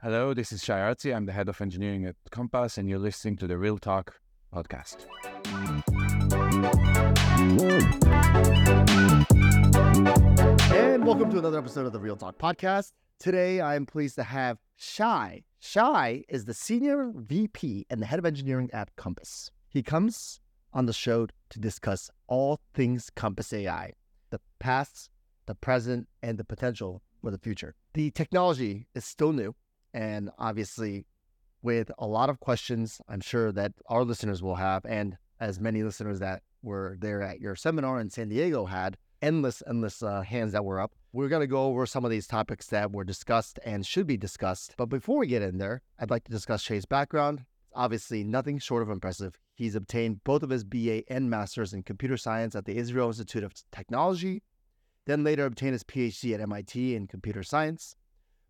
Hello, this is Shay Artzi. I'm the head of engineering at Compass, and you're listening to the Real Talk podcast. And welcome to another episode of the Real Talk podcast. Today, I am pleased to have Shay. Shay is the senior VP and the head of engineering at Compass. He comes on the show to discuss all things Compass AI, the past, the present, and the potential for the future. The technology is still new, and obviously, with a lot of questions, I'm sure that our listeners will have, and as many listeners that were there at your seminar in San Diego had, endless, endless uh, hands that were up. We're going to go over some of these topics that were discussed and should be discussed. But before we get in there, I'd like to discuss Shay's background. Obviously, nothing short of impressive. He's obtained both of his BA and master's in computer science at the Israel Institute of Technology, then later obtained his PhD at MIT in computer science.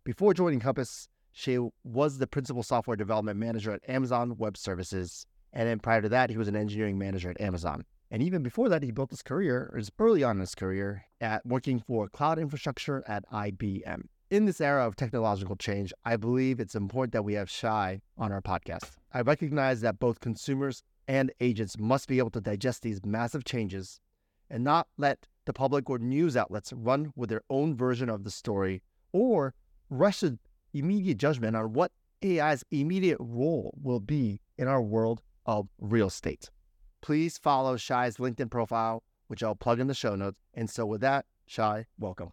Before joining Compass, Shay was the principal software development manager at Amazon Web Services. And then prior to that, he was an engineering manager at Amazon. And even before that, he built his career, his early on in his career, at working for cloud infrastructure at IBM. In this era of technological change, I believe it's important that we have Shay on our podcast. I recognize that both consumers and agents must be able to digest these massive changes and not let the public or news outlets run with their own version of the story or rush to immediate judgment on what AI's immediate role will be in our world of real estate. Please follow Shay's LinkedIn profile, which I'll plug in the show notes. And so, with that, Shay, welcome.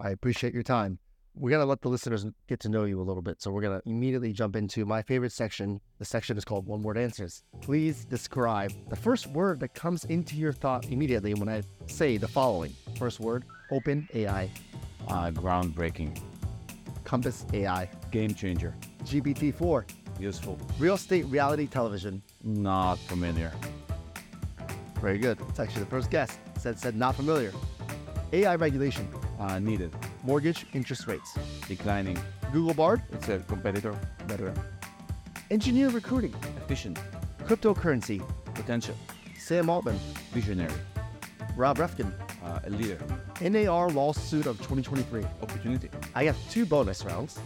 I appreciate your time. We're going to let the listeners get to know you a little bit. So, we're going to immediately jump into my favorite section. The section is called One Word Answers. Please describe the first word that comes into your thought immediately when I say the following. First word, open AI. Uh, groundbreaking, Compass AI. game changer, GPT 4. useful, Real estate reality television. not familiar, Very good. It's actually the first guest. Said said not familiar. AI regulation. uh, needed, Mortgage interest rates. declining. Google Bard. It's a competitor, Better. Engineer recruiting. efficient, Cryptocurrency. potential, Sam Altman. visionary, Rob Reffkin. Uh, a leader, NAR lawsuit of 2023. opportunity. I got two bonus rounds.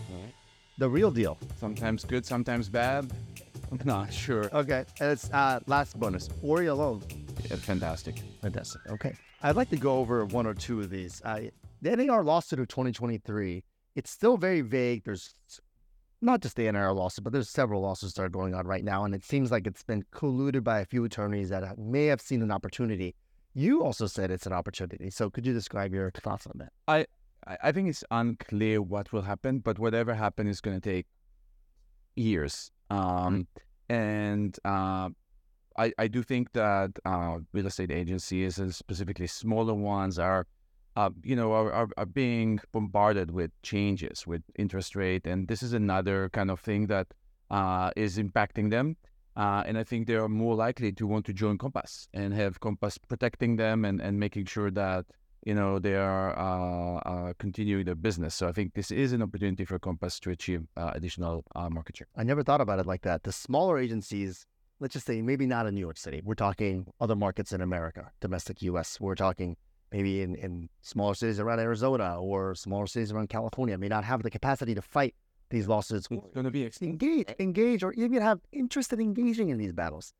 The real deal. Sometimes good, sometimes bad. I'm not sure. Okay. And it's uh, last bonus. Ori Allon. Yeah, fantastic. Fantastic. Okay. I'd like to go over one or two of these. Uh, the NAR lawsuit of 2023, it's still very vague. There's not just the NAR lawsuit, but there's several lawsuits that are going on right now. And it seems like it's been colluded by a few attorneys that may have seen an opportunity. You also said it's an opportunity. So could you describe your thoughts on that? I, I think it's unclear what will happen, but whatever happens is going to take years. Um, And uh, I, I do think that uh, real estate agencies, and specifically smaller ones, are, uh, you know, are, are, are being bombarded with changes with interest rate, and this is another kind of thing that uh, is impacting them. Uh, and I think they are more likely to want to join Compass and have Compass protecting them and, and making sure that you know they are uh, uh, continuing their business. So I think this is an opportunity for Compass to achieve uh, additional uh, market share. I never thought about it like that. The smaller agencies, let's just say maybe not in New York City. We're talking other markets in America, domestic US. We're talking maybe in, in smaller cities around Arizona or smaller cities around California may not have the capacity to fight these lawsuits. It's going to be extinct. Engage, engage, or even have interest in engaging in these battles.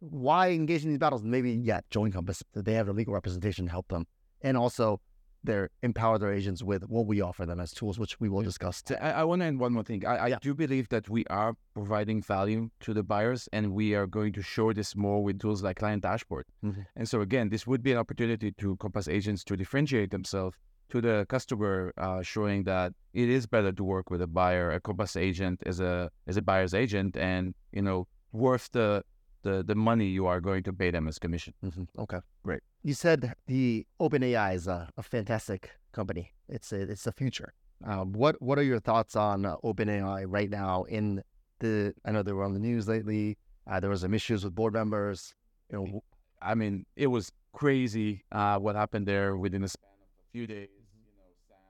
Why engage in these battles? Maybe, yeah, join Compass. They have the legal representation to help them. And also, they're empower their agents with what we offer them as tools, which we will discuss. So I, I want to end one more thing. I, I Yeah. do believe that we are providing value to the buyers, and we are going to show this more with tools like Client Dashboard. Mhm. And so again, this would be an opportunity to Compass agents to differentiate themselves to the customer, uh, showing that it is better to work with a buyer, a Compass agent as a as a buyer's agent, and you know worth the the the money you are going to pay them as commission. hmm Okay, great. You said the OpenAI is a, a fantastic company. It's a, it's the future. Um, what what are your thoughts on uh, OpenAI right now? In the I know they were on the news lately. Uh, there was some issues with board members. You know, I mean, it was crazy uh, what happened there within a span of a few days.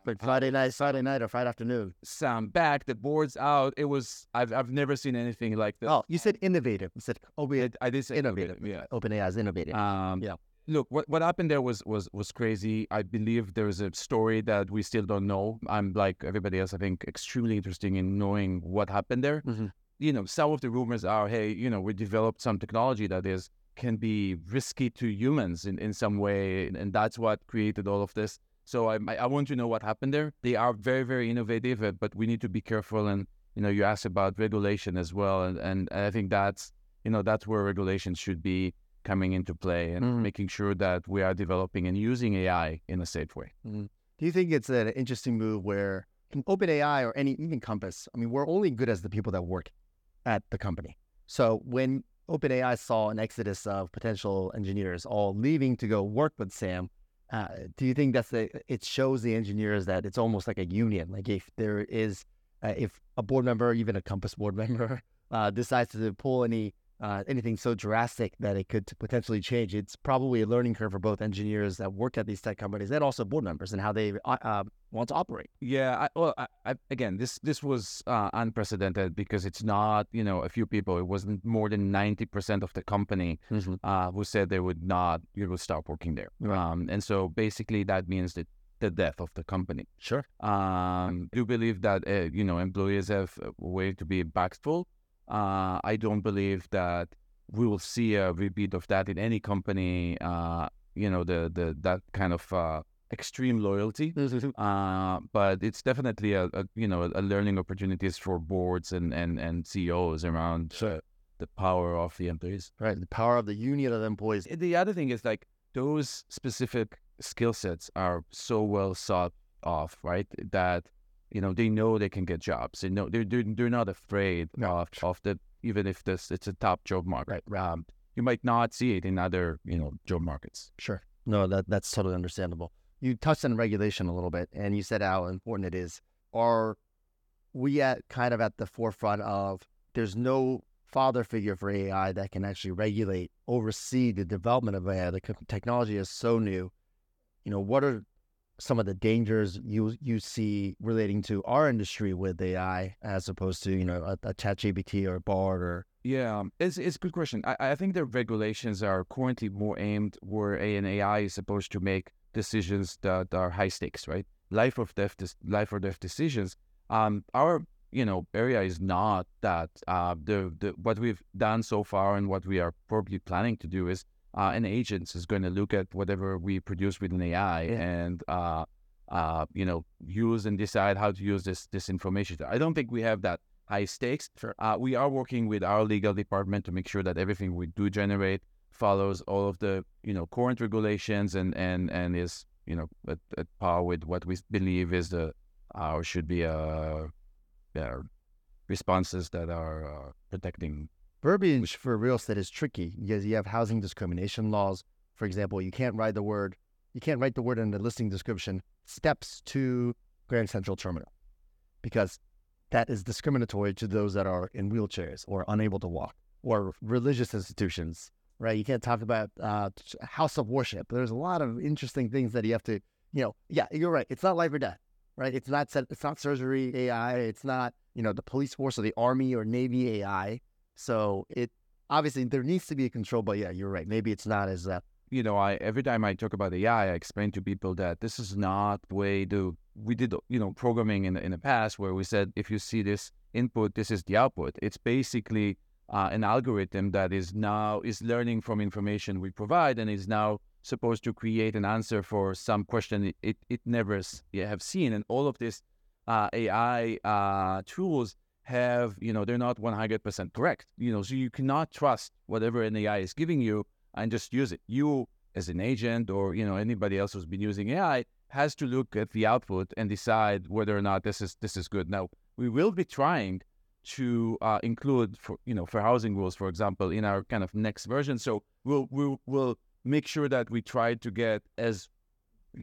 Like Friday night, Friday night, or Friday afternoon. Sam back, the board's out. It was I've I've never seen anything like this. Oh, you said innovative. You said oh, we I, I did say innovative. Yeah. OpenAI is innovative. Um, Yeah. look, what, what happened there was was was crazy. I believe there is a story that we still don't know. I'm like everybody else. I think extremely interesting in knowing what happened there. Mhm. You know, some of the rumors are, hey, you know, we developed some technology that is can be risky to humans in, in some way, and, and that's what created all of this. So I I want to know what happened there. They are very very innovative, uh, but we need to be careful. And you know, you asked about regulation as well, and and, I think that's you know that's where regulations should be coming into play and Mhm. making sure that we are developing and using AI in a safe way. Do you think it's an interesting move where OpenAI or any even Compass, I mean, we're only good as the people that work at the company. So when OpenAI saw an exodus of potential engineers all leaving to go work with Sam, uh, do you think that's the it shows the engineers that it's almost like a union? Like if there is, uh, if a board member, even a Compass board member, uh, decides to pull any uh, anything so drastic that it could potentially change, it's probably a learning curve for both engineers that work at these tech companies and also board members and how they uh, uh, want to operate. Yeah, I, well, I, I, again, this this was uh, unprecedented because it's not you know a few people. It wasn't more than ninety percent of the company uh, who said they would not you know stop working there. Right. Um, and so basically that means that the death of the company. Sure. Um, do believe that uh, you know employees have a way to be impactful. Uh, I don't believe that we will see a repeat of that in any company. Uh, you know the the that kind of uh, extreme loyalty. Uh, but it's definitely a, a you know a learning opportunities for boards and and and CEOs around Sure. the power of the employees. Right. The power of the union of employees. The other thing is like those specific skill sets are so well sought off, right? That you know they know they can get jobs. They know they're they're, they're not afraid No. of of the even if this it's a top job market. Right. Um, you might not see it in other you know job markets. Sure. No, that that's totally understandable. You touched on regulation a little bit, and you said how important it is. Are we at kind of at the forefront of there's no father figure for AI that can actually regulate, oversee the development of AI. The technology is so new. You know, what are some of the dangers you you see relating to our industry with AI as opposed to you know a, a ChatGPT or Bard or Yeah, um, it's it's a good question. I, I think the regulations are currently more aimed where A and AI is supposed to make decisions that are high stakes, right? Life or death, life or death decisions. Um, our you know area is not that. Uh, the the what we've done so far and what we are probably planning to do is uh, an agent is going to look at whatever we produce with an AI Yeah. and uh, uh, you know use and decide how to use this this information. I don't think we have that high stakes. Sure. Uh, we are working with our legal department to make sure that everything we do generate follows all of the you know current regulations and and and is you know at, at par with what we believe is the uh, or should be uh, yeah, responses that are uh, protecting. Verbiage for real estate is tricky because you have housing discrimination laws. For example, you can't write the word, you can't write the word in the listing description, steps to Grand Central Terminal, because that is discriminatory to those that are in wheelchairs or unable to walk or religious institutions, right? You can't talk about uh, house of worship. There's a lot of interesting things that you have to, you know, yeah, you're right. It's not life or death, right? It's not, it's not surgery AI. It's not, you know, the police force or the army or Navy AI. So it obviously there needs to be a control, but yeah, you're right. Maybe it's not as uh, You know, I every time I talk about AI, I explain to people that this is not way to. We did you know programming in the, in the past where we said if you see this input, this is the output. It's basically uh, an algorithm that is now is learning from information we provide and is now supposed to create an answer for some question it it, it never have seen. And all of this uh, AI uh, tools have you know they're not 100% correct. You know, so you cannot trust whatever an AI is giving you and just use it. You as an agent or you know anybody else who's been using AI has to look at the output and decide whether or not this is this is good. Now we will be trying to uh, include for you know for housing rules, for example, in our kind of next version. So we'll we'll we'll make sure that we try to get as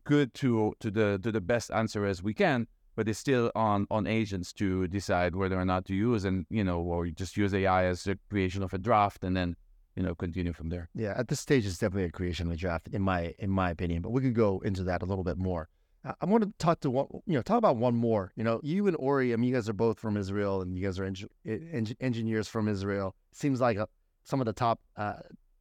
good to to the to the best answer as we can, but it's still on on agents to decide whether or not to use and you know or just use AI as a creation of a draft and then you know continue from there. Yeah, at this stage, it's definitely a creation of a draft, in my in my opinion. But we could go into that a little bit more. I want to talk to one, you know, talk about one more. You know, you and Ori. I mean, you guys are both from Israel, and you guys are eng- en- engineers from Israel. Seems like uh some of the top uh,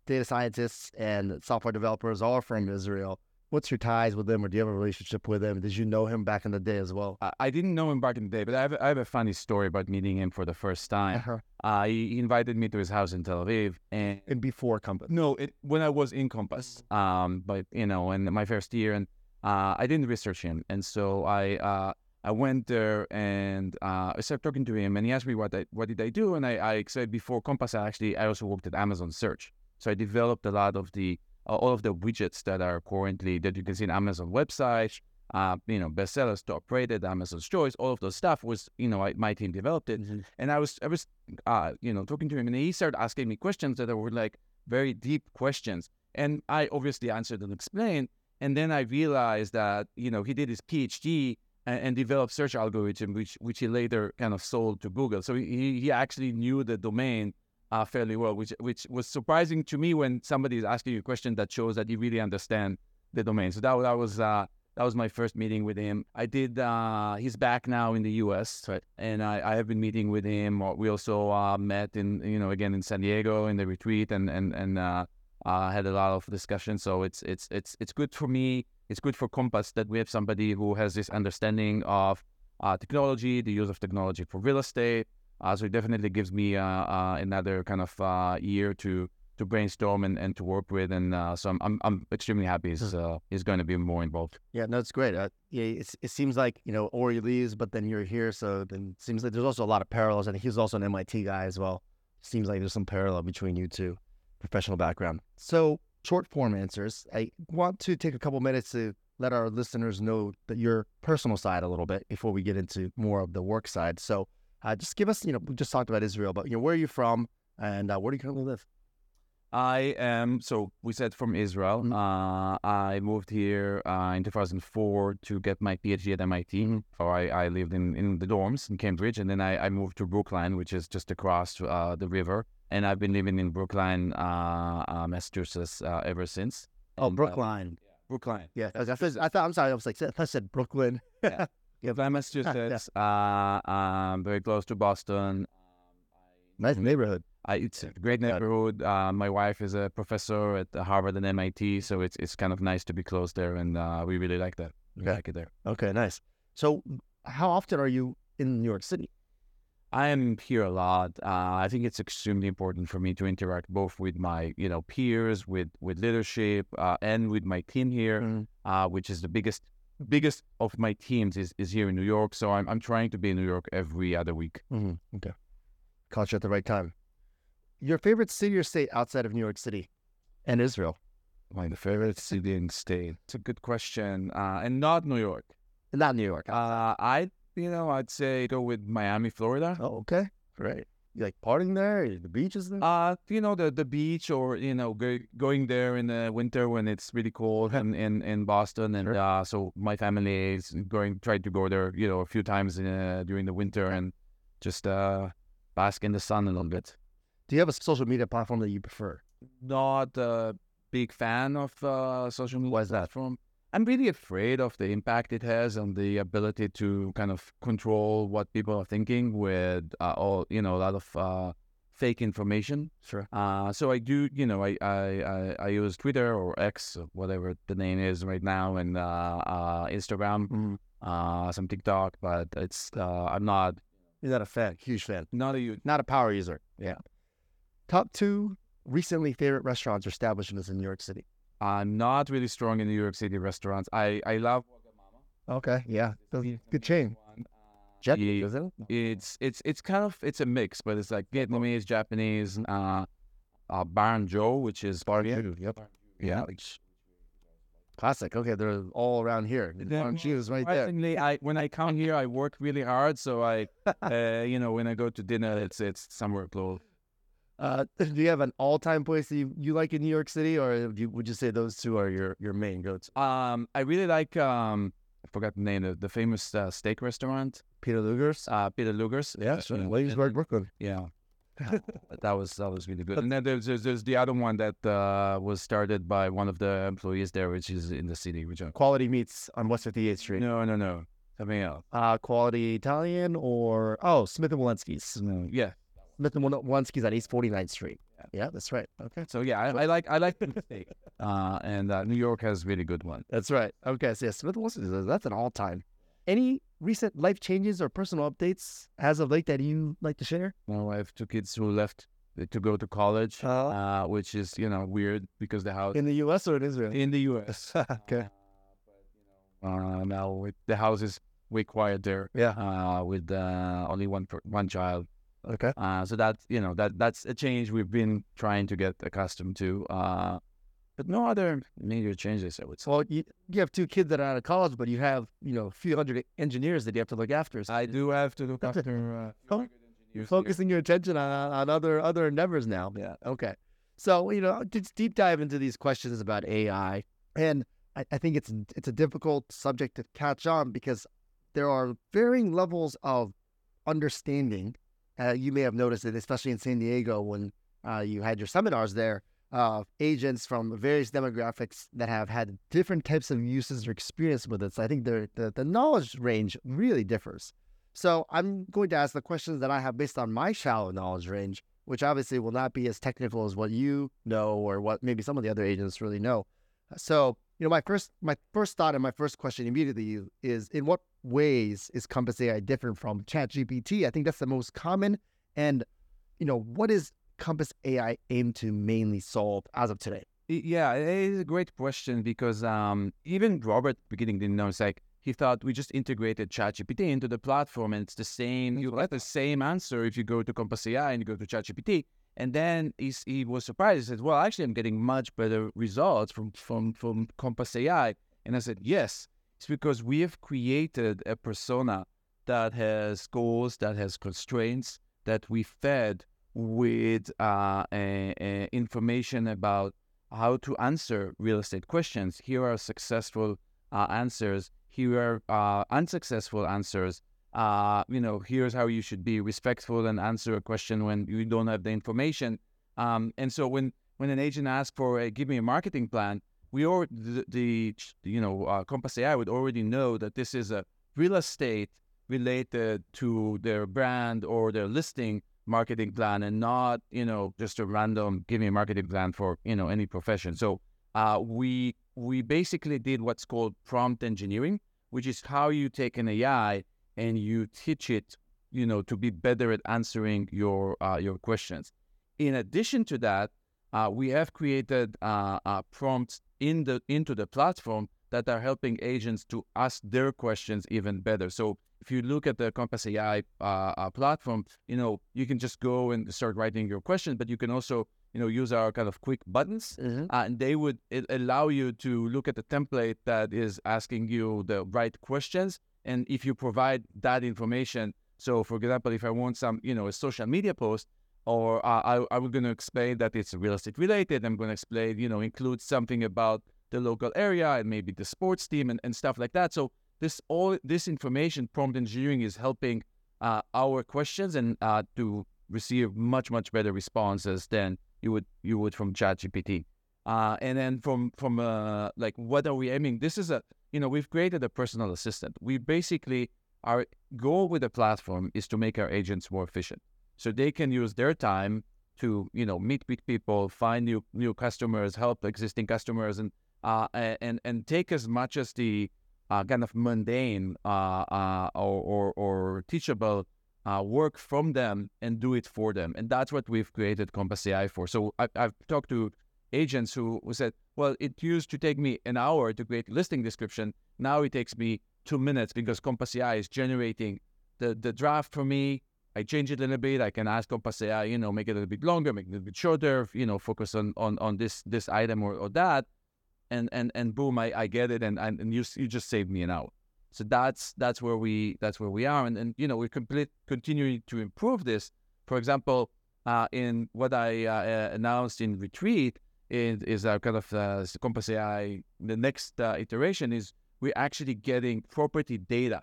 data scientists and software developers are from Israel. What's your ties with them, or do you have a relationship with him? Did you know him back in the day as well? I, I didn't know him back in the day, but I have, I have a funny story about meeting him for the first time. Uh-huh. Uh, he, he invited me to his house in Tel Aviv, and And before Compass. no, it, when I was in Compass, um, but you know, in my first year, and uh, I didn't research him, and so I uh, I went there and uh, I started talking to him, and he asked me what I what did I do, and I, I said before Compass, I actually I also worked at Amazon Search, so I developed a lot of the uh, all of the widgets that are currently that you can see in Amazon website, uh, you know, bestsellers, top rated, Amazon's choice, all of those stuff was, you know, I, my team developed it, and I was I was uh, you know talking to him, and he started asking me questions that were like very deep questions, and I obviously answered and explained, and then I realized that you know he did his PhD and, and developed search algorithm, which which he later kind of sold to Google. So he he actually knew the domain uh, fairly well, which which was surprising to me when somebody is asking you a question that shows that you really understand the domain. So that that was uh, that was my first meeting with him. I did. Uh, he's back now in the U.S. Right. and I, I have been meeting with him. We also uh, met in you know again in San Diego in the retreat and and and uh, uh, had a lot of discussion. So it's it's it's it's good for me. It's good for Compass that we have somebody who has this understanding of uh, technology, the use of technology for real estate. Uh, so it definitely gives me uh, uh, another kind of uh, year to to brainstorm and, and to work with, and uh, so I'm, I'm I'm extremely happy he's uh, he's going to be more involved. Yeah, no, it's great. Uh, yeah, it's, it seems like you know Ori leaves, but then you're here, so then it seems like there's also a lot of parallels. And he's also an MIT guy as well. Seems like there's some parallel between you two, professional background. So short form answers. I want to take a couple minutes to let our listeners know that your personal side a little bit before we get into more of the work side. So uh, just give us, you know, we just talked about Israel, but you know, where are you from and uh, where do you currently live? I am so we said from Israel. Mhm. Uh, I moved here uh, in 2004 to get my PhD at MIT. So I, I lived in, in the dorms in Cambridge, and then I, I moved to Brookline, which is just across uh, the river. And I've been living in Brookline, uh, uh, Massachusetts, uh, ever since. Oh, And, uh, Brookline. Brookline. Yeah, I, thought, I thought. I'm sorry. I was like, I I said Brooklyn. Yeah. Brookline, Massachusetts. uh, um, very close to Boston. Nice neighborhood. I, it's a great neighborhood. Uh, my wife is a professor at Harvard and MIT, so it's it's kind of nice to be close there, and uh, we really like that. We Okay. like it there. Okay, nice. So, how often are you in New York City? I am here a lot. Uh, I think it's extremely important for me to interact both with my you know peers, with with leadership, uh, and with my team here, Mm. uh, which is the biggest biggest of my teams is, is here in New York. So I'm I'm trying to be in New York every other week. Mm-hmm. Okay, caught you at the right time. Your favorite city or state outside of New York City and Israel? My favorite city and state. It's a good question, uh, and not New York. Not New York. Uh, I, you know, I'd say go with Miami, Florida. oh, okay, great. Like partying there? The beaches there? Uh, you know, the the beach, or you know, go, going there in the winter when it's really cold, in in, in Boston, and Sure. uh, so my family is going, try to go there, you know, a few times uh, during the winter and just uh, bask in the sun a little bit. Do you have a social media platform that you prefer? Not a big fan of uh, social media Why is that? platform. I'm really afraid of the impact it has on the ability to kind of control what people are thinking with uh, all you know a lot of uh, fake information. Sure. Uh, so I do, you know, I, I, I, I use Twitter or X, or whatever the name is right now, and uh, uh, Instagram, Mm. uh, some TikTok, but it's uh, I'm not You're not a fan, huge fan, not a not a power user. Yeah. Top two recently favorite restaurants or establishments in New York City. I'm not really strong in New York City restaurants. I I love Okay, yeah, good, chain. Uh, Jet, it? It's it's it's kind of it's a mix, but it's like Vietnamese, Japanese, uh, uh, Baron Joe, which is Barbecue. Yep. yeah. Classic. Okay, they're all around here. Juice right there. I when I come here, I work really hard. So I, uh, you know, when I go to dinner, it's it's somewhere close. Uh, do you have an all-time place that you, you like in New York City, or do you, would you say those two are your, your main go-to? Um, I really like um, I forgot the name of the famous uh, steak restaurant, Peter Luger's. uh, Peter Luger's. Yeah, sure. Williamsburg, Brooklyn. Yeah. Uh, that was that was really good. And then there's there's, there's the other one that uh, was started by one of the employees there, which is in the city. Which I, Quality Meats on West 58th Street. no, no, no, something else. Uh, Quality Italian or oh Smith and Wollensky's. No, yeah, And Wollensky's at East 49th Street. Yeah, that's right. Okay. So yeah, I, I like I like the steak, uh, and uh, New York has really good one. That's right. Okay. So yeah, Smith and that's an all time. Any recent life changes or personal updates as of late that you like to share? Well, I have two kids who left to go to college, Uh, uh, which is you know weird because the house in the U.S. or in Israel? in the U.S. okay. Uh, now it, the house is way quiet there, Yeah. uh, with uh, only one one child. Okay. Uh, so that you know that that's a change we've been trying to get accustomed to. Uh, but no other major changes, I would say. Well, you, you have two kids that are out of college, but you have you know a few hundred engineers that you have to look after. So I do have to look after. Uh, very good engineers you're here. focusing your attention on, on other other endeavors now. Yeah. Okay. So you know, just deep dive into these questions about AI, and I, I think it's it's a difficult subject to catch on because there are varying levels of understanding. Uh, you may have noticed it, especially in San Diego when uh, you had your seminars there. Uh, agents from various demographics that have had different types of uses or experience with it. So I think the the, the knowledge range really differs. So I'm going to ask the questions that I have based on my shallow knowledge range, which obviously will not be as technical as what you know or what maybe some of the other agents really know. So, you know, my first my first thought and my first question immediately is in what ways is Compass AI different from ChatGPT? I think that's the most common. And, you know, what is Compass AI aim to mainly solve as of today? Yeah, it is a great question because um, even Robert beginning didn't know. It's like he thought we just integrated ChatGPT into the platform and it's the same. You get the same answer if you go to Compass AI and you go to ChatGPT. And then he's, he was surprised. He said, "Well, actually, I'm getting much better results from from from Compass AI." And I said, "Yes, it's because we have created a persona that has goals, that has constraints, that we fed with uh, a, a information about how to answer real estate questions. Here are successful uh, answers. Here are uh, unsuccessful answers. Uh, you know, here's how you should be respectful and answer a question when you don't have the information. Um, and so when when an agent asks for a give me a marketing plan, we or the, the you know uh, Compass AI would already know that this is a real estate related to their brand or their listing marketing plan and not you know just a random give me a marketing plan for you know any profession so uh, we we basically did what's called prompt engineering which is how you take an ai and you teach it you know to be better at answering your uh, your questions in addition to that uh, we have created uh, uh, prompts in the into the platform that are helping agents to ask their questions even better so if you look at the Compass AI uh, uh, platform, you know you can just go and start writing your question, but you can also you know use our kind of quick buttons, Mm-hmm. uh, and they would it allow you to look at the template that is asking you the right questions, and if you provide that information. So, for example, if I want some you know a social media post, or uh, I I'm going to explain that it's real estate related, I'm going to explain you know include something about the local area and maybe the sports team and, and stuff like that. So this all this information prompt engineering is helping uh, our questions and uh, to receive much much better responses than you would you would from ChatGPT. Uh, and then from from uh, like what are we aiming? This is a you know we've created a personal assistant. We basically our goal with the platform is to make our agents more efficient, so they can use their time to you know meet with people, find new new customers, help existing customers, and uh, and and take as much as the uh, kind of mundane uh, uh, or, or, or teachable uh, work from them and do it for them. And that's what we've created Compass AI for. So I, I've talked to agents who, who said, well, it used to take me an hour to create listing description. Now it takes me two minutes because Compass AI is generating the, the draft for me. I change it a little bit. I can ask Compass AI, you know, make it a little bit longer, make it a little bit shorter, you know, focus on on, on this this item or, or that and and and boom, I, I get it, and and, and you you just saved me an hour. So that's that's where we that's where we are, and and you know we're complete continuing to improve this. For example, uh, in what I uh, announced in retreat is is our kind of uh, Compass AI. The next uh, iteration is we're actually getting property data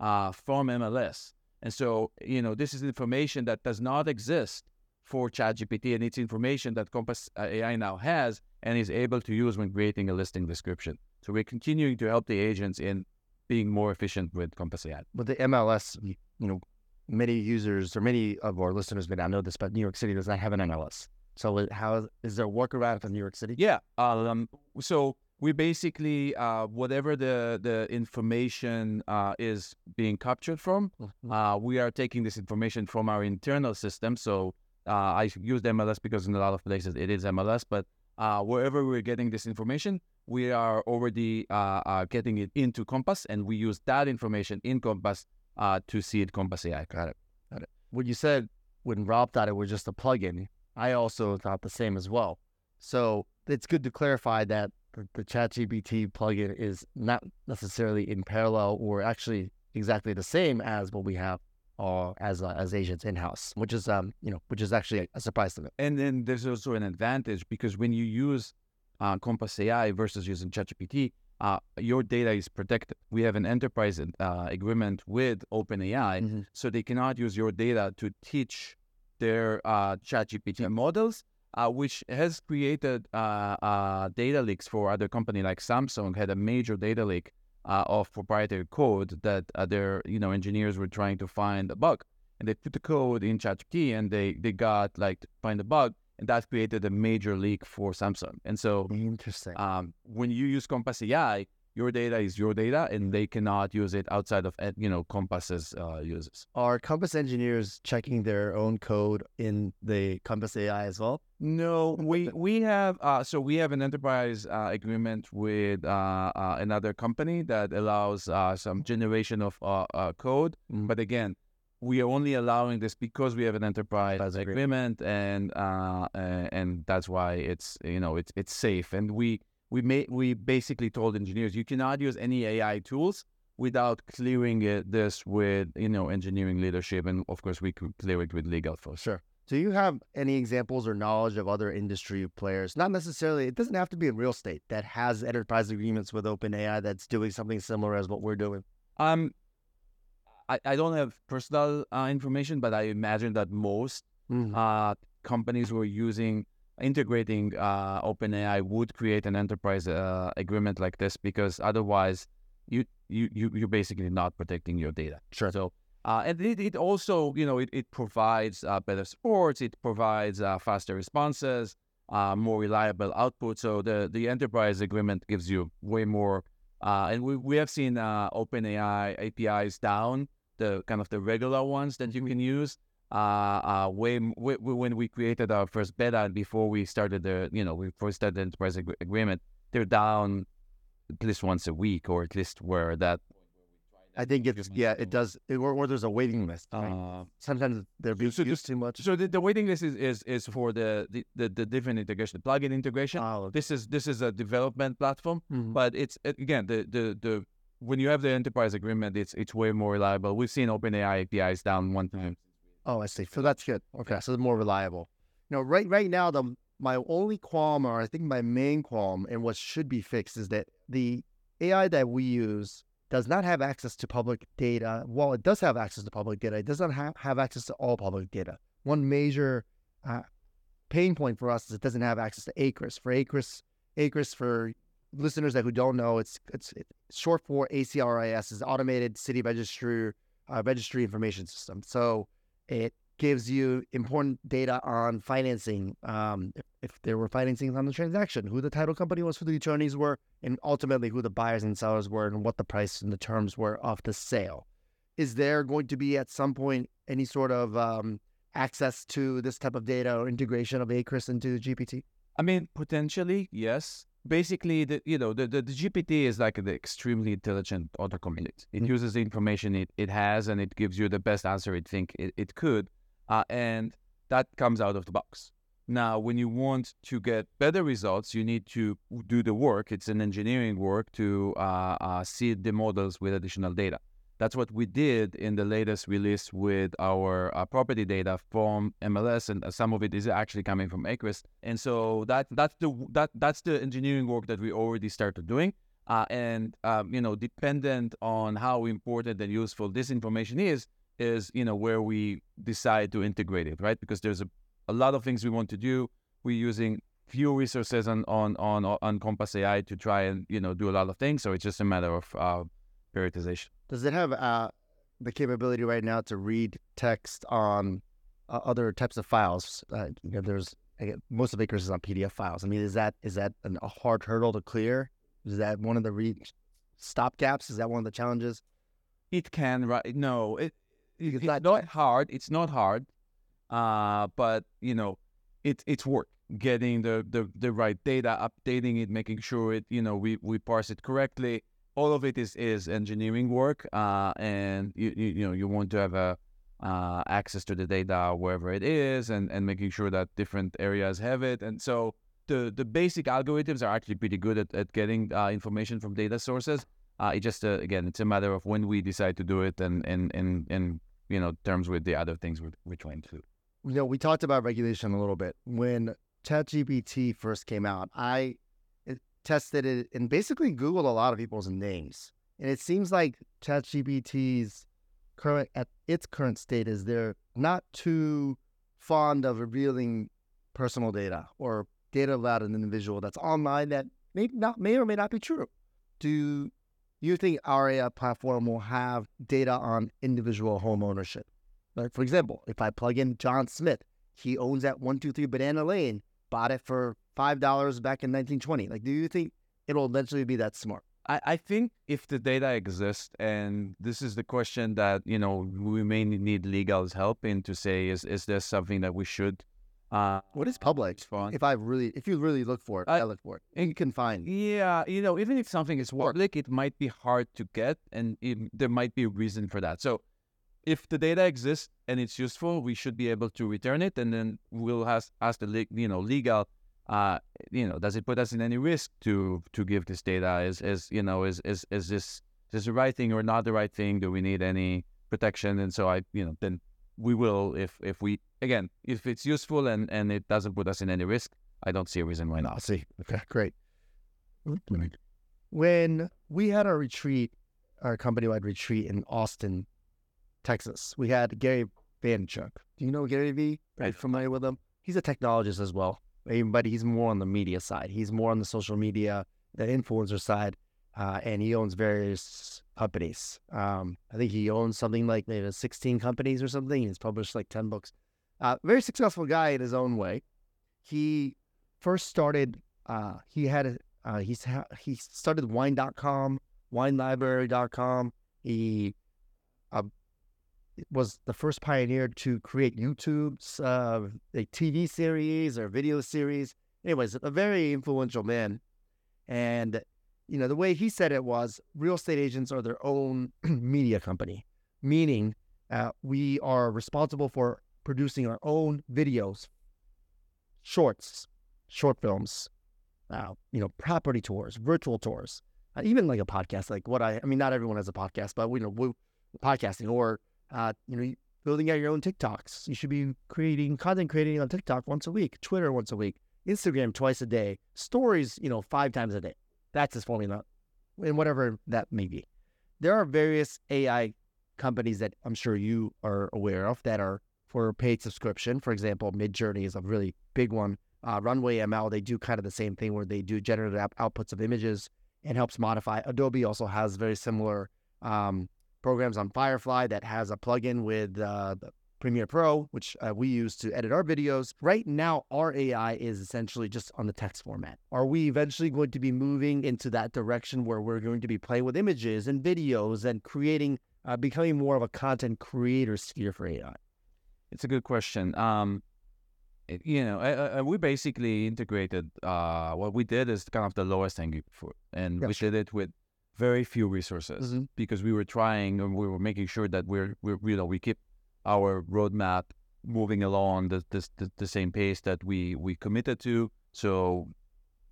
uh, from MLS, and so you know this is information that does not exist for ChatGPT, and it's information that Compass AI now has and is able to use when creating a listing description. So we're continuing to help the agents in being more efficient with Compass AI. But the MLS, you know, many users or many of our listeners may not know this, but New York City does not have an MLS. So how is there a workaround for New York City? Yeah. Um. So we basically uh, whatever the the information uh, is being captured from, Mhm. uh, we are taking this information from our internal system. So uh, I use MLS because in a lot of places it is MLS, but uh, wherever we're getting this information, we are already uh, uh, getting it into Compass, and we use that information in Compass uh, to see it Compass AI. Got it. Got it. When you said when Rob thought it was just a plugin, I also thought the same as well. So it's good to clarify that the, the ChatGPT plugin is not necessarily in parallel or actually exactly the same as what we have uh, as uh, as agents in house, which is um you know which is actually a surprise to me. And then there's also an advantage because when you use uh, Compass AI versus using ChatGPT, uh, your data is protected. We have an enterprise uh, agreement with OpenAI, Mhm. so they cannot use your data to teach their uh, ChatGPT models, uh, which has created uh, uh, data leaks for other company like Samsung had a major data leak uh, of proprietary code that uh, their you know engineers were trying to find a bug, and they put the code in ChatGPT and they they got like to find a bug, and that created a major leak for Samsung. And so Interesting. um, when you use Compass AI, your data is your data, and they cannot use it outside of uh, you know Compass's uh, uses. Are Compass engineers checking their own code in the Compass AI as well? No, we we have uh, so we have an enterprise uh, agreement with uh, uh, another company that allows uh, some generation of code. Mm. But again, we are only allowing this because we have an enterprise Enterprise agreement. and and that's why it's you know it's it's safe. And we we made we basically told engineers you cannot use any AI tools without clearing it, this with you know engineering leadership, and of course we could clear it with legal first. Sure. Do you have any examples or knowledge of other industry players? Not necessarily, it doesn't have to be in real estate that has enterprise agreements with OpenAI that's doing something similar as what we're doing. Um, I, I don't have personal uh, information, but I imagine that most Mhm. uh, companies who are using integrating uh, OpenAI would create an enterprise uh, agreement like this because otherwise you you you you're basically not protecting your data. Sure. So uh, and it, it also you know it, it provides uh, better supports, it provides uh, faster responses, uh, more reliable output. So the the enterprise agreement gives you way more. Uh, and we, we have seen uh, OpenAI APIs down the kind of the regular ones that you can use uh, uh, way, when we created our first beta and before we started the you know we first started the enterprise ag- agreement they're down at least once a week or at least where that I think it's, yeah, it does, it, or, or there's a waiting list. right? uh, Sometimes they're being so used too much. so the, the waiting list is, is, is for the, the, the, the different integration the plugin integration Oh, this is this is a development platform mhm. but it's again the, the the when you have the enterprise agreement it's it's way more reliable we've seen OpenAI APIs down one time Oh, I see. So that's good. Okay, so it's more reliable. You know, right right now, the my only qualm, or I think my main qualm, and what should be fixed, is that the AI that we use does not have access to public data. While it does have access to public data, it does not have, have access to all public data. One major uh, pain point for us is it doesn't have access to ACRIS. For ACRIS, ACRIS for listeners that who don't know, it's it's, it's short for ACRIS, is Automated City Registry uh, Registry Information System. So it gives you important data on financing, um, if, there were financings on the transaction, who the title company was, who the attorneys were, and ultimately who the buyers and sellers were, and what the price and the terms were of the sale. Is there going to be at some point any sort of um, access to this type of data or integration of ACRIS into GPT? I mean, potentially, yes. Basically, the you know the, the, the GPT is like the extremely intelligent autocomplete. It Mm. uses the information it, it has and it gives you the best answer it think it, it could, uh, and that comes out of the box. Now, when you want to get better results, you need to do the work. It's an engineering work to uh, uh, seed the models with additional data. That's what we did in the latest release with our uh, property data from MLS, and uh, some of it is actually coming from Acris. And so that that's the that that's the engineering work that we already started doing. Uh, and um, you know, dependent on how important and useful this information is, is you know where we decide to integrate it, right? Because there's a, a lot of things we want to do. We're using few resources on on on on Compass AI to try and you know do a lot of things. So it's just a matter of uh, prioritization. Does it have uh, the capability right now to read text on uh, other types of files. Uh, you know, there's most of ACRIS is on PDF files. I mean, is that is that an, a hard hurdle to clear? Is that one of the read stop gaps? Is that one of the challenges? It can, right? No, it, it it's not, not hard. It's not hard, uh, but you know, it it's work getting the, the the right data, updating it, making sure it you know we we parse it correctly. All of it is is engineering work, uh, and you, you you know you want to have a uh, access to the data wherever it is and, and making sure that different areas have it. And so the, the basic algorithms are actually pretty good at, at getting uh, information from data sources. Uh, it just, uh, again, it's a matter of when we decide to do it and, and, and, and you know, terms with the other things we're, we're trying to. You know, we talked about regulation a little bit. When ChatGPT first came out, I tested it and basically Googled a lot of people's names. And it seems like ChatGPT's current at its current state is they're not too fond of revealing personal data or data about an individual that's online that may not may or may not be true. Do you think our AI platform will have data on individual home ownership? Like for example, if I plug in John Smith, he owns that one two three Banana Lane, bought it for five dollars back in 1920. Like, do you think it'll eventually be that smart? I, I think if the data exists, and this is the question that you know we may need legal's help in to say is is there something that we should uh, what is public? If I really, if you really look for it, I, I look for it. You can find. Yeah, you know, even if something is public, it might be hard to get, and it, there might be a reason for that. So, if the data exists and it's useful, we should be able to return it, and then we'll ask, ask the you know legal uh, you know, does it put us in any risk to to give this data? Is is you know, is is is this is this the right thing or not the right thing? Do we need any protection? And so I, you know, then we will if if we again if it's useful and and it doesn't put us in any risk. I don't see a reason why not. I see. Okay, great. When we had our retreat, our company-wide retreat in Austin, Texas, we had Gary Vaynerchuk. Do you know Gary V? Are you familiar with him? He's a technologist as well but he's more on the media side. He's more on the social media, the influencer side, uh, and he owns various companies. Um, I think he owns something like maybe 16 companies or something. He's published like 10 books. Uh, very successful guy in his own way. He first started. Uh, he had uh, he's ha- he started wine.com, winelibrary.com. He uh, was the first pioneer to create YouTube's uh, a TV series or video series. Anyways, a very influential man. And, you know, the way he said it was real estate agents are their own media company, meaning uh, we are responsible for producing our own videos, shorts, short films, uh, you know, property tours, virtual tours, uh, even like a podcast. Like what I, I mean, not everyone has a podcast, but we you know, we, podcasting or uh, you know, building out your own TikToks. You should be creating content creating on TikTok once a week, Twitter once a week, Instagram twice a day, stories, you know, five times a day. That's his formula, and whatever that may be. There are various AI companies that I'm sure you are aware of that are for paid subscription. For example, Midjourney is a really big one. Uh, Runway ML, they do kind of the same thing where they do generative outputs of images and helps modify. Adobe also has very similar um, programs on Firefly that has a plugin with uh, Premiere Pro, which uh, we use to edit our videos. Right now, our AI is essentially just on the text format. Are we eventually going to be moving into that direction where we're going to be playing with images and videos and creating, uh, becoming more of a content creator sphere for AI? It's a good question. Um, you know, we basically integrated. Uh, what we did is kind of the lowest hanging fruit, and we did it with very few resources mm-hmm. because we were trying and we were making sure that we're, we're you know we keep our roadmap moving along the, the, the, the same pace that we we committed to. So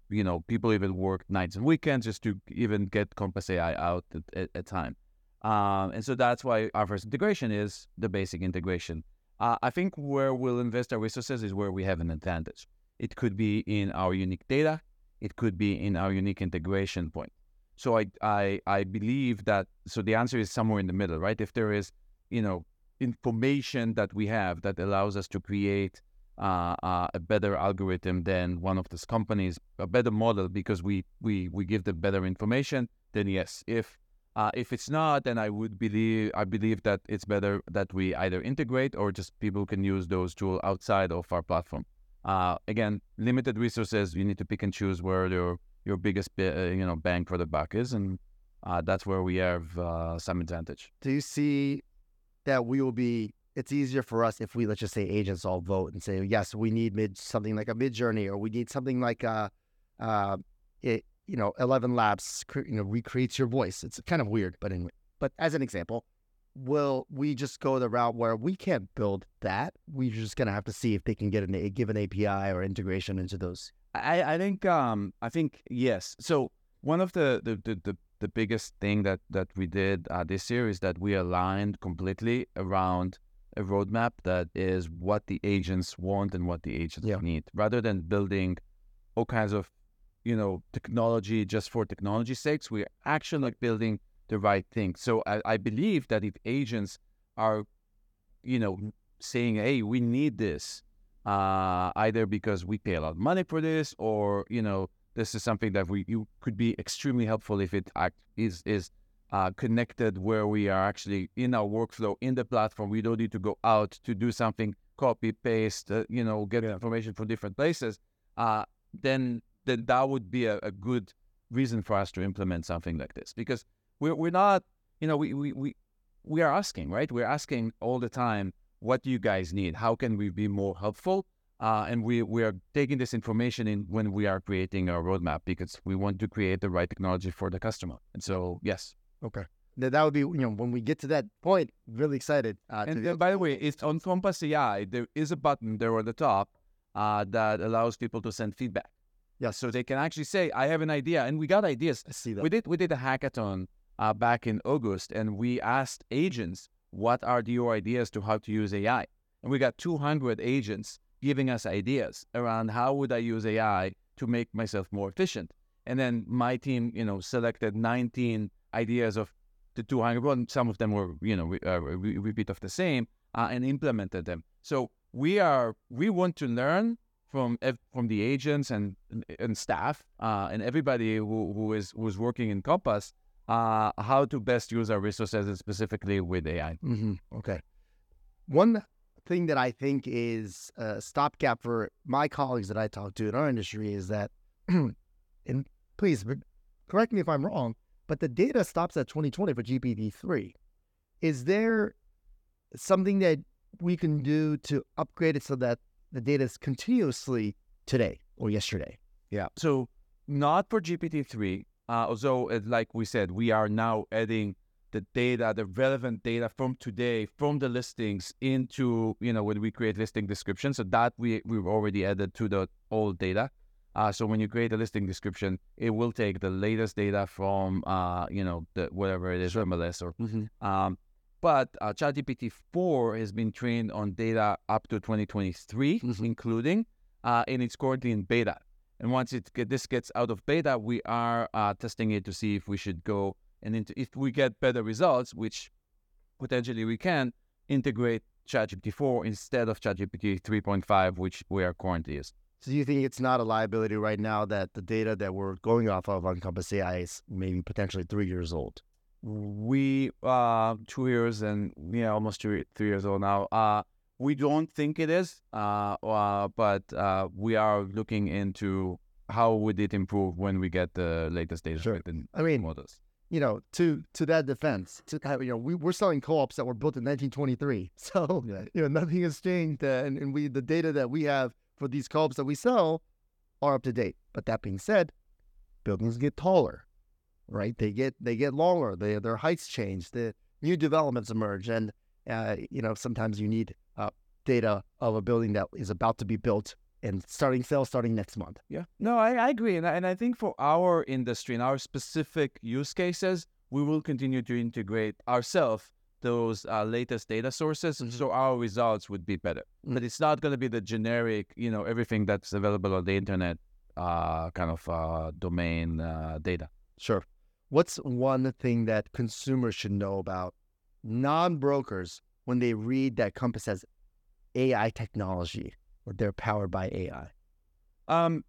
you know people even work nights and weekends just to even get compass ai out at, at, at time. Um, and so that's why our first integration is the basic integration. Uh, i think where we'll invest our resources is where we have an advantage. It could be in our unique data. It could be in our unique integration point so I, I, I believe that, so the answer is somewhere in the middle, right? If there is, you know, information that we have that allows us to create uh, uh, a better algorithm than one of these companies, a better model because we, we, we give them better information, then yes. If Uh, if it's not, then I would believe I believe that it's better that we either integrate or just people can use those tools outside of our platform. Uh, again, limited resources. You need to pick and choose where your your biggest uh, you know bang for the buck is, and uh, that's where we have uh, some advantage. Do you see that we will be? It's easier for us if we let's just say agents all vote and say yes, we need mid something like a Midjourney, or we need something like a, uh, it, you know, Eleven Labs, you know, recreates your voice. It's kind of weird, but anyway. But as an example, will we just go the route where we can't build that? We're just gonna have to see if they can get an give an API or integration into those. I, I think um I think yes. So one of the the, the, the, the biggest thing that that we did uh, this year is that we aligned completely around a roadmap that is what the agents want and what the agents Yeah. need, rather than building all kinds of you know technology just for technology's sakes. We're actually like building the right thing. So I, I believe that if agents are, you know, saying, "Hey, we need this," uh, either because we pay a lot of money for this, or you know, this is something that we you could be extremely helpful if it act, is is uh, connected where we are actually in our workflow in the platform. We don't need to go out to do something, copy paste, uh, you know, get information from different places. Uh, then then that would be a, a good reason for us to implement something like this because we're we're not you know we we we, we are asking right we're asking all the time what do you guys need how can we be more helpful uh, and we we are taking this information in when we are creating our roadmap because we want to create the right technology for the customer and so yes Okay. That that would be you know when we get to that point, really excited. Uh, and uh, by the way it's on compass ai there is a button there on the top uh, that allows people to send feedback yeah, so they can actually say i have an idea and we got ideas I see that. We did we did a hackathon uh, back in August, and we asked agents what are your ideas to how to use AI, and we got 200 agents giving us ideas around how would I use AI to make myself more efficient. And then my team, you know, selected 19 ideas of the 200. Well, some of them were, you know, re- uh, re- repeat of the same, uh, and implemented them. So we are we want to learn from from the agents and and staff uh, and everybody who, who is who's working in Compass uh, how to best use our resources and specifically with AI. hmm Okay. One thing that I think is a stopgap for my colleagues that I talk to in our industry is that, and please correct me if I'm wrong, but the data stops at 2020 for GPT-3. Is there something that we can do to upgrade it so that the data is continuously today or yesterday? Yeah. So not for GPT three. Uh, although, uh, like we said, we are now adding the data, the relevant data from today, from the listings into you know when we create listing descriptions. So that we we've already added to the old data. Uh, so when you create a listing description, it will take the latest data from uh, you know the whatever it is, MLS or um, but uh, ChatGPT 4 has been trained on data up to 2023, Mhm. including, uh, and it's currently in beta. And once it get, this gets out of beta, we are uh, testing it to see if we should go and into, if we get better results, which potentially we can integrate ChatGPT 4 instead of ChatGPT 3.5, which we are currently using. So you think it's not a liability right now that the data that we're going off of on Compass AI is maybe potentially three years old? we uh two years and yeah almost two, three years old now uh we don't think it is uh, uh but uh we are looking into how would it improve when we get the latest data Sure. I mean, models you know, to to that defense, to you know, we we're selling co-ops that were built in 1923, so Yeah. you know nothing has changed, uh, and, and we the data that we have for these co-ops that we sell are up to date. But that being said, buildings get taller, right? They get they get longer. They, their heights change. The new developments emerge, and uh, you know sometimes you need data of a building that is about to be built and starting sales starting next month. yeah. No i, I agree and I, and I think for our industry and our specific use cases we will continue to integrate ourselves those uh, latest data sources And so our results would be better. But it's not going to be the generic you know everything that's available on the internet uh, kind of uh, domain uh, data. Sure. What's one thing that consumers should know about non brokers when they read that Compass has AI technology or they're powered by AI? Um,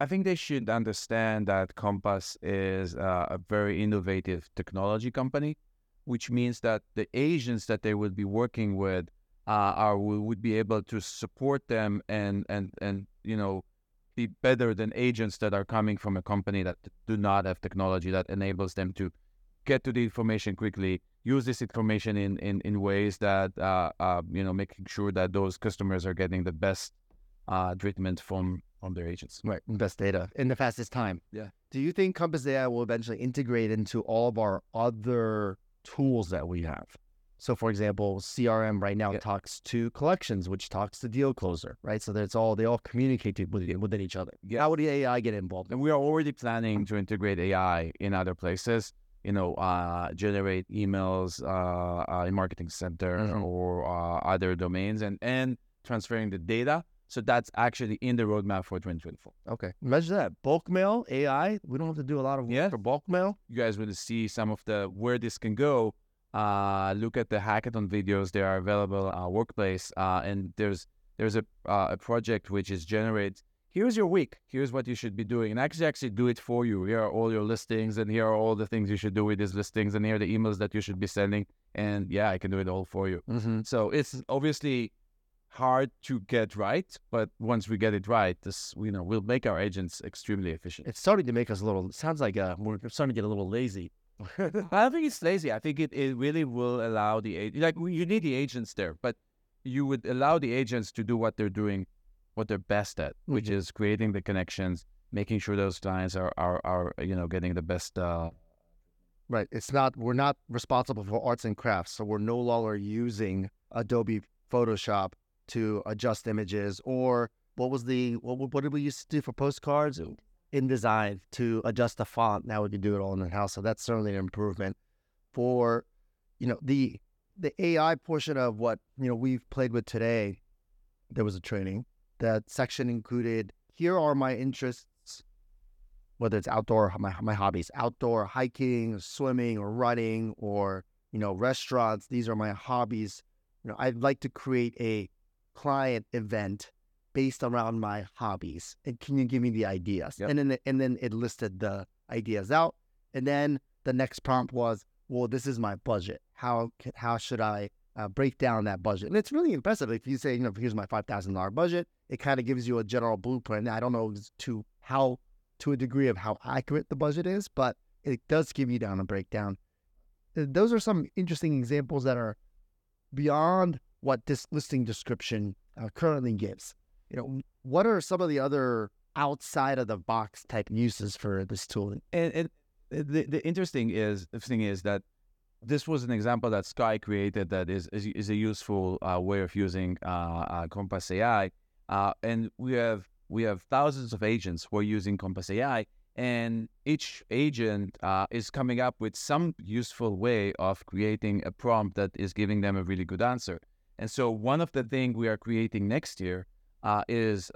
I think they should understand that Compass is uh, a very innovative technology company, which means that the agents that they would be working with uh, are would be able to support them and and and you know be better than agents that are coming from a company that do not have technology that enables them to get to the information quickly, use this information in in, in ways that uh, uh, you know making sure that those customers are getting the best uh, treatment from from their agents. Right. Best data in the fastest time. Yeah. Do you think Compass AI will eventually integrate into all of our other tools that we have? So, for example, CRM right now Yeah. talks to collections, which talks to deal closer, right? So that's all they all communicate with, within each other. Yeah. How would the AI get involved? And we are already planning to integrate AI in other places. You know, uh, generate emails uh, uh, in Marketing Center Mhm. or uh, other domains, and and transferring the data. So that's actually in the roadmap for 2024. Okay. Imagine that. Bulk mail, AI. We don't have to do a lot of work Yeah. for bulk mail. You guys will see some of the where this can go. Uh, look at the hackathon videos; they are available uh, workplace. Uh, and there's there's a uh, a project which is generate. Here's your week. Here's what you should be doing, and I actually actually do it for you. Here are all your listings, and here are all the things you should do with these listings, and here are the emails that you should be sending. And yeah, I can do it all for you. Mm-hmm. So it's obviously hard to get right, but once we get it right, this you know will make our agents extremely efficient. It's starting to make us a little, sounds like uh, we're starting to get a little lazy. I don't think it's lazy. I think it, it really will allow the like you need the agents there, but you would allow the agents to do what they're doing, what they're best at, which Mhm. is creating the connections, making sure those clients are are, are you know getting the best. Uh, Right. It's not, we're not responsible for arts and crafts. So we're no longer using Adobe Photoshop to adjust images or what was the, what, what did we used to do for postcards? InDesign to adjust the font. Now we can do it all in the house. So that's certainly an improvement for, you know, the, the AI portion of what, you know, we've played with today. There was a training. That section included, here are my interests whether it's outdoor my my hobbies outdoor hiking swimming or running or you know restaurants these are my hobbies. You know i'd like to create a client event based around my hobbies. And can you give me the ideas? Yep. and then and then it listed the ideas out. And then the next prompt was well this is my budget. How how should i uh, break down that budget and it's really impressive if you say you know here's my $5000 budget it kind of gives you a general blueprint i don't know to how to a degree of how accurate the budget is, but it does give you down a breakdown. Uh, Those are some interesting examples that are beyond what this listing description uh, currently gives. You know, what are some of the other outside of the box type uses for this tool? and, and the the interesting is the thing is that this was an example that Sky created that is is, is a useful uh, way of using uh, uh, Compass AI, uh, and we have we have thousands of agents who are using Compass AI, and each agent uh, is coming up with some useful way of creating a prompt that is giving them a really good answer. And so one of the things we are creating next year uh, is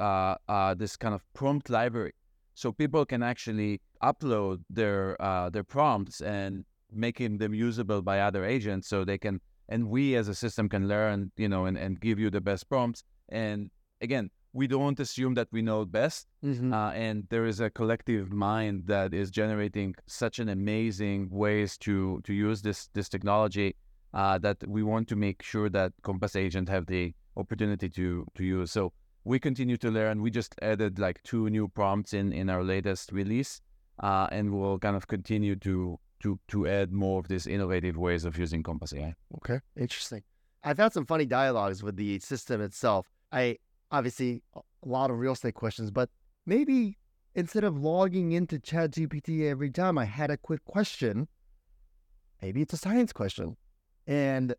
this kind of prompt library, so people can actually upload their their prompts and making them usable by other agents, so they can and we as a system can learn, you know, and, and give you the best prompts. And again, we don't assume that we know best, Mm-hmm. uh, and there is a collective mind that is generating such an amazing ways to to use this this technology uh, that we want to make sure that Compass Agent have the opportunity to to use. So we continue to learn. We just added like two new prompts in in our latest release, uh, and we'll kind of continue to to to add more of these innovative ways of using Compass AI. Okay, interesting. I've had some funny dialogues with the system itself. I obviously a lot of real estate questions, but maybe instead of logging into ChatGPT every time I had a quick question, maybe it's a science question. And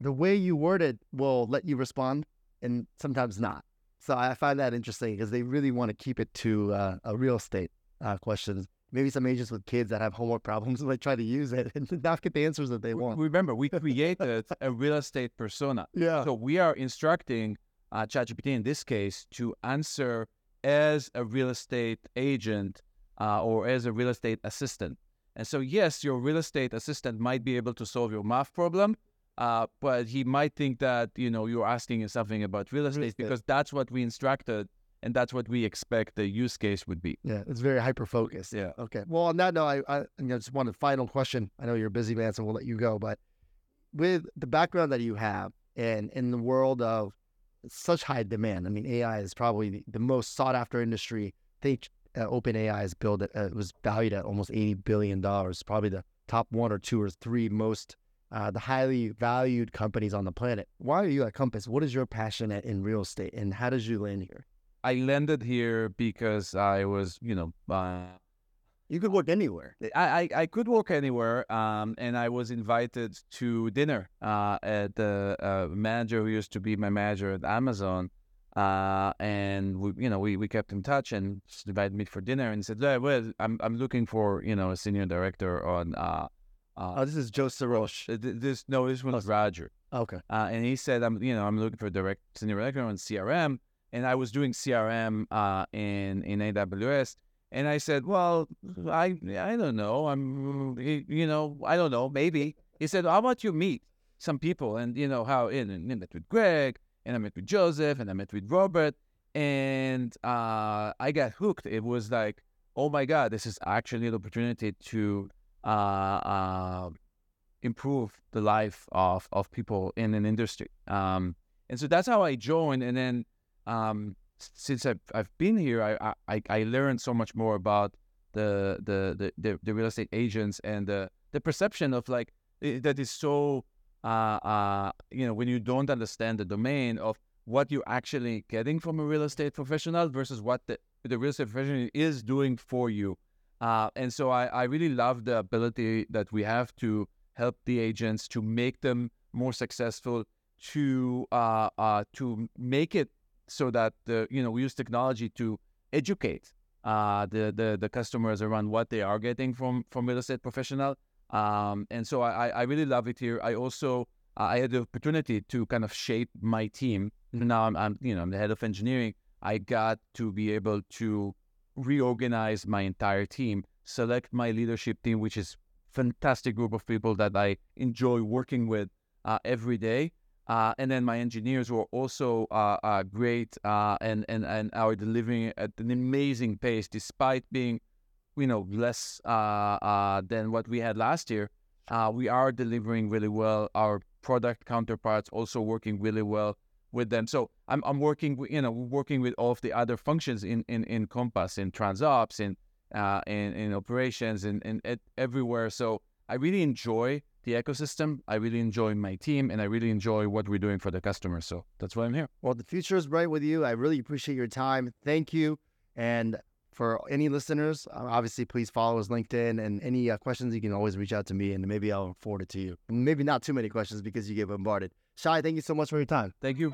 the way you word it will let you respond and sometimes not. So I find that interesting because they really want to keep it to uh, a real estate uh, questions. Maybe some agents with kids that have homework problems might try to use it and not get the answers that they want. Remember, we created a real estate persona. Yeah. So we are instructing uh, ChatGPT in this case to answer as a real estate agent uh, or as a real estate assistant. And so, yes, your real estate assistant might be able to solve your math problem, uh, but he might think that you know you're asking him something about real estate estate. because that's what we instructed. And that's what we expect the use case would be. Yeah, it's very hyper focused. Yeah. Okay. Well, on that note, I, I you know, just one final question. I know you're a busy man, so we'll let you go. But with the background that you have, and in the world of such high demand, I mean, AI is probably the, the most sought after industry. They uh, OpenAI is built. At, uh, was valued at almost eighty billion dollars. Probably the top one or two or three most uh, the highly valued companies on the planet. Why are you at Compass? What is your passion at, in real estate, and how did you land here? I landed here because I was, you know, uh, you could work anywhere. I, I, I could work anywhere, um, and I was invited to dinner uh, at the uh, manager who used to be my manager at Amazon, uh, and we, you know, we, we kept in touch and invited me for dinner and said, well, I'm I'm looking for you know a senior director on. Uh, uh, oh, this is Joe Sirosh. This no, this was oh, Roger. Okay. Uh, and he said, I'm you know I'm looking for a direct senior director on CRM and I was doing CRM uh, in in AWS. And I said, "Well, I I don't know. I'm you know I don't know. Maybe." He said, "How about you meet some people and you know how?" And, and I met with Greg, and I met with Joseph, and I met with Robert, and uh, I got hooked. It was like, "Oh my God, this is actually an opportunity to uh, uh, improve the life of of people in an industry." Um, and so that's how I joined, and then um, since I've, I've been here, I, I, I learned so much more about the, the, the, the, real estate agents and the, the perception of like, that is so, uh, uh, you know, when you don't understand the domain of what you're actually getting from a real estate professional versus what the, the real estate professional is doing for you. Uh, and so I, I really love the ability that we have to help the agents to make them more successful, to uh, uh, to make it so that the you know we use technology to educate uh, the, the the customers around what they are getting from from real estate professional. Um, and so I, I really love it here. I also uh, I had the opportunity to kind of shape my team. Now I'm, I'm you know I'm the head of engineering. I got to be able to reorganize my entire team, select my leadership team, which is fantastic group of people that I enjoy working with uh, every day, uh, and then my engineers were also uh, uh, great uh, and, and, and are delivering at an amazing pace despite being, you know, less uh, uh, than what we had last year. we are delivering really well. Our product counterparts also working really well with them. So I'm, I'm working, you know, working with all of the other functions in, in, in Compass, in TransOps, in, in, in operations, and in, in, everywhere. So I really enjoy the ecosystem. I really enjoy my team and I really enjoy what we're doing for the customers. So that's why I'm here. Well, the future is bright with you. I really appreciate your time. Thank you. And for any listeners, uh, obviously, please follow us LinkedIn and any uh, questions, you can always reach out to me and maybe I'll forward it to you. Maybe not too many questions because you get bombarded. Shay, thank you so much for your time. Thank you.